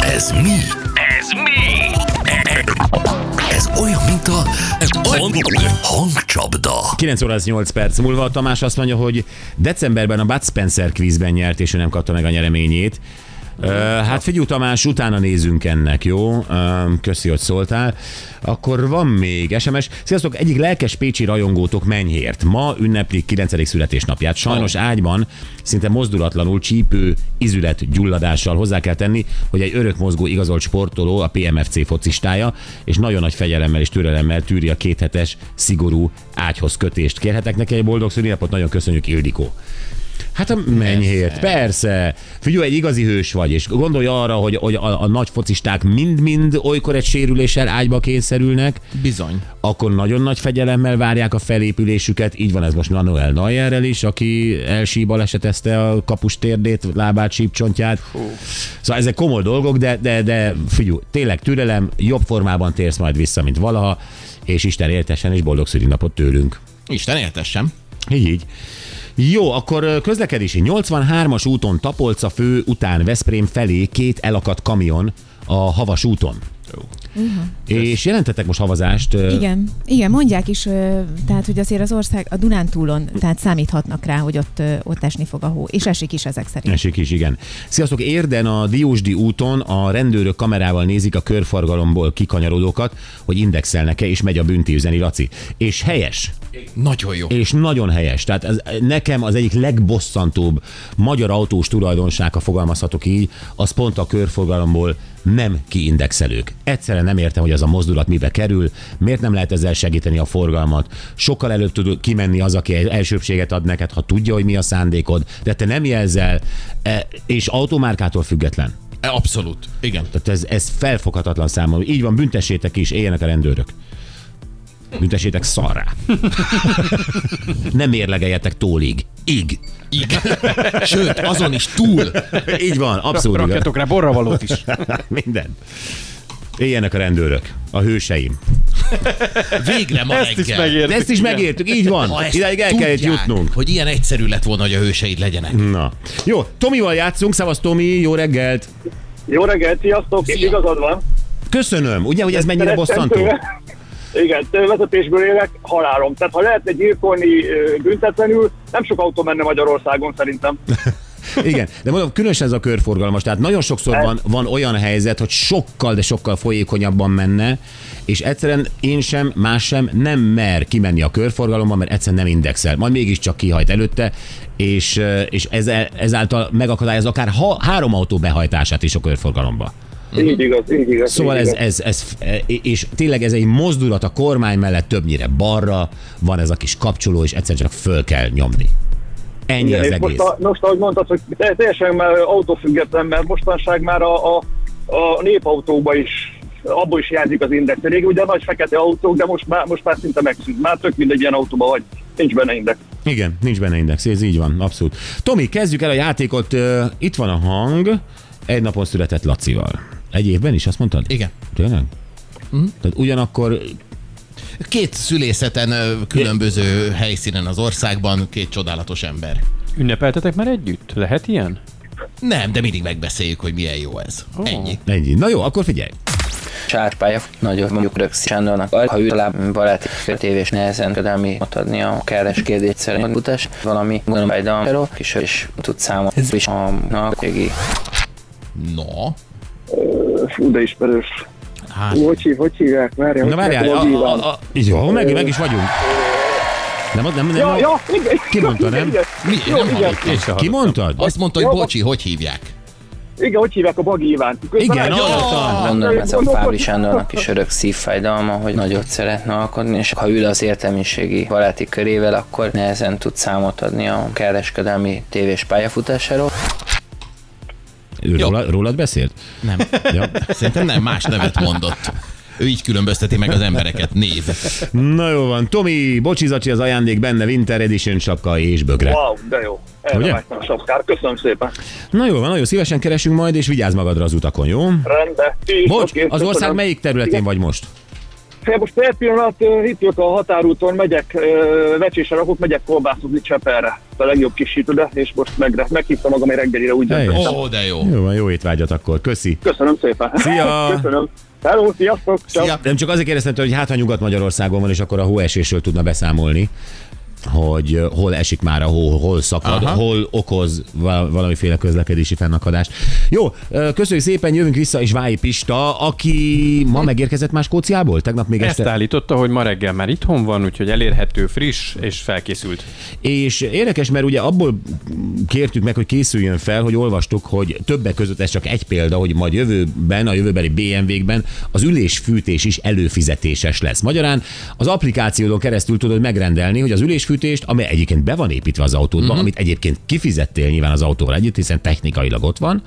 Ez mi? Ez mi? Ez olyan, mint a hangcsapda. 9 óra 8 perc múlva Tamás azt mondja, hogy decemberben a Bud Spencer quizben nyert, és ő nem kapta meg a nyereményét. Hát figyelj Tamás, utána nézünk ennek, jó? Köszi, hogy szóltál. Akkor van még SMS. Sziasztok, egyik lelkes pécsi rajongótok Menyhért. Ma ünneplik 9. születésnapját. Sajnos ágyban szinte mozdulatlanul csípő izület gyulladással hozzá kell tenni, hogy egy örök mozgó igazolt sportoló, a PMFC focistája, és nagyon nagy fegyelemmel és türelemmel tűri a kéthetes, szigorú ágyhoz kötést. Kérhetek neki egy boldog szülinapot, nagyon köszönjük Ildikó. Hát a mennyhért, persze. Figyelj, egy igazi hős vagy, és gondolj arra, hogy, hogy a, a nagy focisták mind-mind olykor egy sérüléssel ágyba kényszerülnek, Bizony. akkor nagyon nagy fegyelemmel várják a felépülésüket. Így van ez most Manuel Neuerrel is, aki elsíbalesetezte a kapus térdét, lábát, sípcsontját. Szóval ezek komoly dolgok, de, de, de figyelj, tényleg türelem, jobb formában térsz majd vissza, mint valaha, és Isten éltessen, és boldog szülinapot tőlünk. Isten éltessem. Így, így. Jó, akkor közlekedési. 83-as úton Tapolca fő után Veszprém felé két elakadt kamion a Havas úton. És jelentettek most havazást. Igen, igen, mondják is, tehát hogy azért az ország a Dunántúlon, tehát számíthatnak rá, hogy ott, ott esni fog a hó, és esik is ezek szerint. Esik is, igen. Sziasztok, Érden a Diósdi úton a rendőrök kamerával nézik a körforgalomból kikanyarodókat, hogy indexelnek-e, és megy a bünti, üzeni Laci. És helyes, Nagyon jó. és nagyon helyes. Tehát ez nekem az egyik legbosszantóbb magyar autós tulajdonság, ha fogalmazhatok így, az pont a körforgalomból nem kiindexelők. Egyszerűen nem értem, hogy az a mozdulat mibe kerül, miért nem lehet ezzel segíteni a forgalmat. Sokkal előbb tud kimenni az, aki egy elsőbséget ad neked, ha tudja, hogy mi a szándékod, de te nem jelzel, e, és automárkától független. E, Abszolút. Igen. Tehát ez, ez felfoghatatlan számomra. Így van, büntessétek is, éljenek a rendőrök. Büntessétek szarrá. Nem mérlegeljetek tólig. Ig. Igen. Sőt, azon is túl. Így van, abszolút. Rakjatok rá borravalót is. Minden. Éljenek a rendőrök, a hőseim. Végre ma Ezt is megértük. De ezt is igen. megértük, így van. Ha ezt Idáig el kellett tudják, jutnunk. Hogy ilyen egyszerű lett volna, hogy a hőseid legyenek. Na. Jó, Tomival játszunk, szavasz Tomi, jó reggelt. Jó reggelt, sziasztok, és Szia. igazad van. Köszönöm. Ugye, hogy ez mennyire bosszantó? Igen, vezetésből élek, halálom. Tehát ha lehetne gyilkolni büntetlenül, nem sok autó menne Magyarországon szerintem. Igen, de mondom, különösen ez a körforgalmas. Tehát nagyon sokszor Ez- van, van olyan helyzet, hogy sokkal, de sokkal folyékonyabban menne, és egyszerűen én sem, más sem nem mer kimenni a körforgalomban, mert egyszerűen nem indexel. Majd mégiscsak kihajt előtte, és, eh, és ezzel, ezáltal megakadályoz akár ha, három autó behajtását is a körforgalomba. Így igaz, így igaz. Szóval így ez, igaz. ez, ez, és tényleg ez egy mozdulat a kormány mellett többnyire balra, van ez a kis kapcsoló, és egyszer csak föl kell nyomni. Ennyi Igen, az és egész. most, a, most, ahogy mondtad, hogy te- teljesen már autófüggetlen, mert mostanság már a, a, a népautóba is abból is hiányzik az index. Régen ugye nagy fekete autók, de most már, most már szinte megszűnt. Már tök mindegy ilyen autóba vagy, nincs benne index. Igen, nincs benne index, ez így van, abszolút. Tomi, kezdjük el a játékot. Itt van a hang, egy napon született Lacival. Egy évben is, azt mondtad? Igen. Tényleg? Tehát ugyanakkor, Két szülészeten különböző helyszínen az országban, két csodálatos ember. Ünnepeltetek már együtt? Lehet ilyen? Nem, de mindig megbeszéljük, hogy milyen jó ez. Ennyi. ennyi. Na jó, akkor figyelj. sárpálya, nagyon mondjuk rögzít Sándornak, ha ő talán baráti tévés nehezen ködelmi adni a keres kérdés szerint utas, valami gondolom egy dalról, és ő is tud számolni. Ez is a nakégi. No. Fú, de ismerős. Hát, Hogy, hív, hogy hívják? Várjál, Na várjál, a, a, van. a, jó, meg, meg is vagyunk. Nem, nem, nem, Ja, nem, ja, igen. Ki mondta, nem? Mi? Jó, nem igen. hallottam. Ki mondtad? Azt mondta, hogy bocsi, hogy hívják? Igen, hogy hívják a Bagi? Közben Igen, hallottam. Gondolom ez a Fábri Sándornak is örök szívfájdalma, hogy nagyot szeretne alkotni, és ha ül az értelmiségi baráti körével, akkor nehezen tud számot adni a kereskedelmi tévés pályafutásáról. Ő Jó. róla, rólad beszélt? Nem. Ja. Szerintem nem, más nevet mondott. Ő így különbözteti meg az embereket. Név. Na jó van, Tomi, bocsizacsi az ajándék benne, Winter Edition sapka és bögre. Wow, de jó. Vágtam a sapkár. Köszönöm szépen. Na jó van, nagyon szívesen keresünk majd, és vigyázz magadra az utakon, jó? Rendben. Bocs, az ország köszönöm. melyik területén Igen. vagy most? Most per pillanat itt ülök a határúton, megyek, vecsésre rakok, megyek kolbászozni Cseperre. A legjobb kis sütőde, és most megre, meghívtam magam egy reggelire, úgy döntöttem. Ó, de jó. Jó van, jó étvágyat akkor. Köszi. Köszönöm szépen. Szia! Köszönöm. Hello, sziasztok! Szia. Nem csak azért kérdeztem, tőle, hogy hát ha Nyugat-Magyarországon van, és akkor a hóesésről tudna beszámolni hogy hol esik már a hó, hol szakad, Aha. hol okoz val- valamiféle közlekedési fennakadást. Jó, köszönjük szépen, jövünk vissza, és Vályi Pista, aki ma megérkezett már Skóciából? Tegnap még Ezt este. állította, hogy ma reggel már itthon van, úgyhogy elérhető, friss és felkészült. És érdekes, mert ugye abból kértük meg, hogy készüljön fel, hogy olvastuk, hogy többek között ez csak egy példa, hogy majd jövőben, a jövőbeli BMW-kben az ülésfűtés is előfizetéses lesz. Magyarán az applikációdon keresztül tudod megrendelni, hogy az ülésfűtést, amely egyébként be van építve az autódba, uh-huh. amit egyébként kifizettél nyilván az autóra együtt, hiszen technikailag ott van,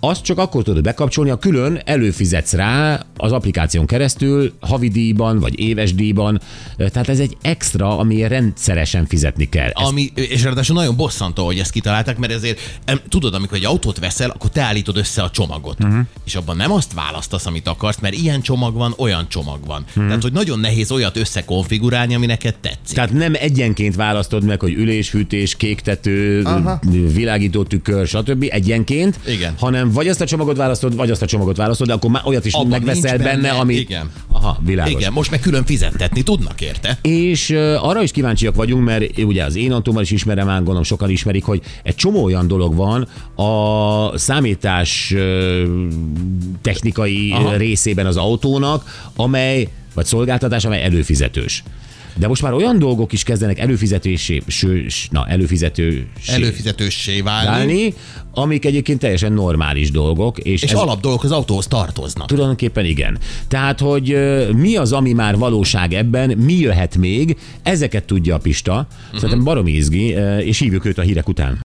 azt csak akkor tudod bekapcsolni, ha külön előfizetsz rá az applikáción keresztül, havidíjban vagy éves díjban. Tehát ez egy extra, ami rendszeresen fizetni kell. Ami, és ráadásul nagyon bosszantó, hogy ezt kitalálták, mert ezért em, tudod, amikor egy autót veszel, akkor te állítod össze a csomagot. Uh-huh. És abban nem azt választasz, amit akarsz, mert ilyen csomag van, olyan csomag van. Uh-huh. Tehát, hogy nagyon nehéz olyat összekonfigurálni, ami neked tetszik. Tehát nem egyenként választod meg, hogy ülésfűtés, kéktető, Aha. világító tükör, stb. egyenként, Igen. hanem vagy azt a csomagot választod, vagy azt a csomagot választod, de akkor már olyat is Abban megveszel benne, benne, ami... igen. Aha, világos. Igen, most meg külön fizettetni tudnak érte. És uh, arra is kíváncsiak vagyunk, mert ugye az én autómmal is ismerem, ám gondolom sokan ismerik, hogy egy csomó olyan dolog van a számítás uh, technikai. Aha. részében az autónak, amely, vagy szolgáltatás, amely előfizetős. De most már olyan dolgok is kezdenek előfizetésé, sős, na, előfizető Előfizetőssé válni. válni, amik egyébként teljesen normális dolgok. És, És ez, alap dolgok az autóhoz tartoznak. Tulajdonképpen igen. Tehát, hogy mi az, ami már valóság ebben, mi jöhet még, ezeket tudja a Pista. Szerintem baromi izgi, és hívjuk őt a hírek után.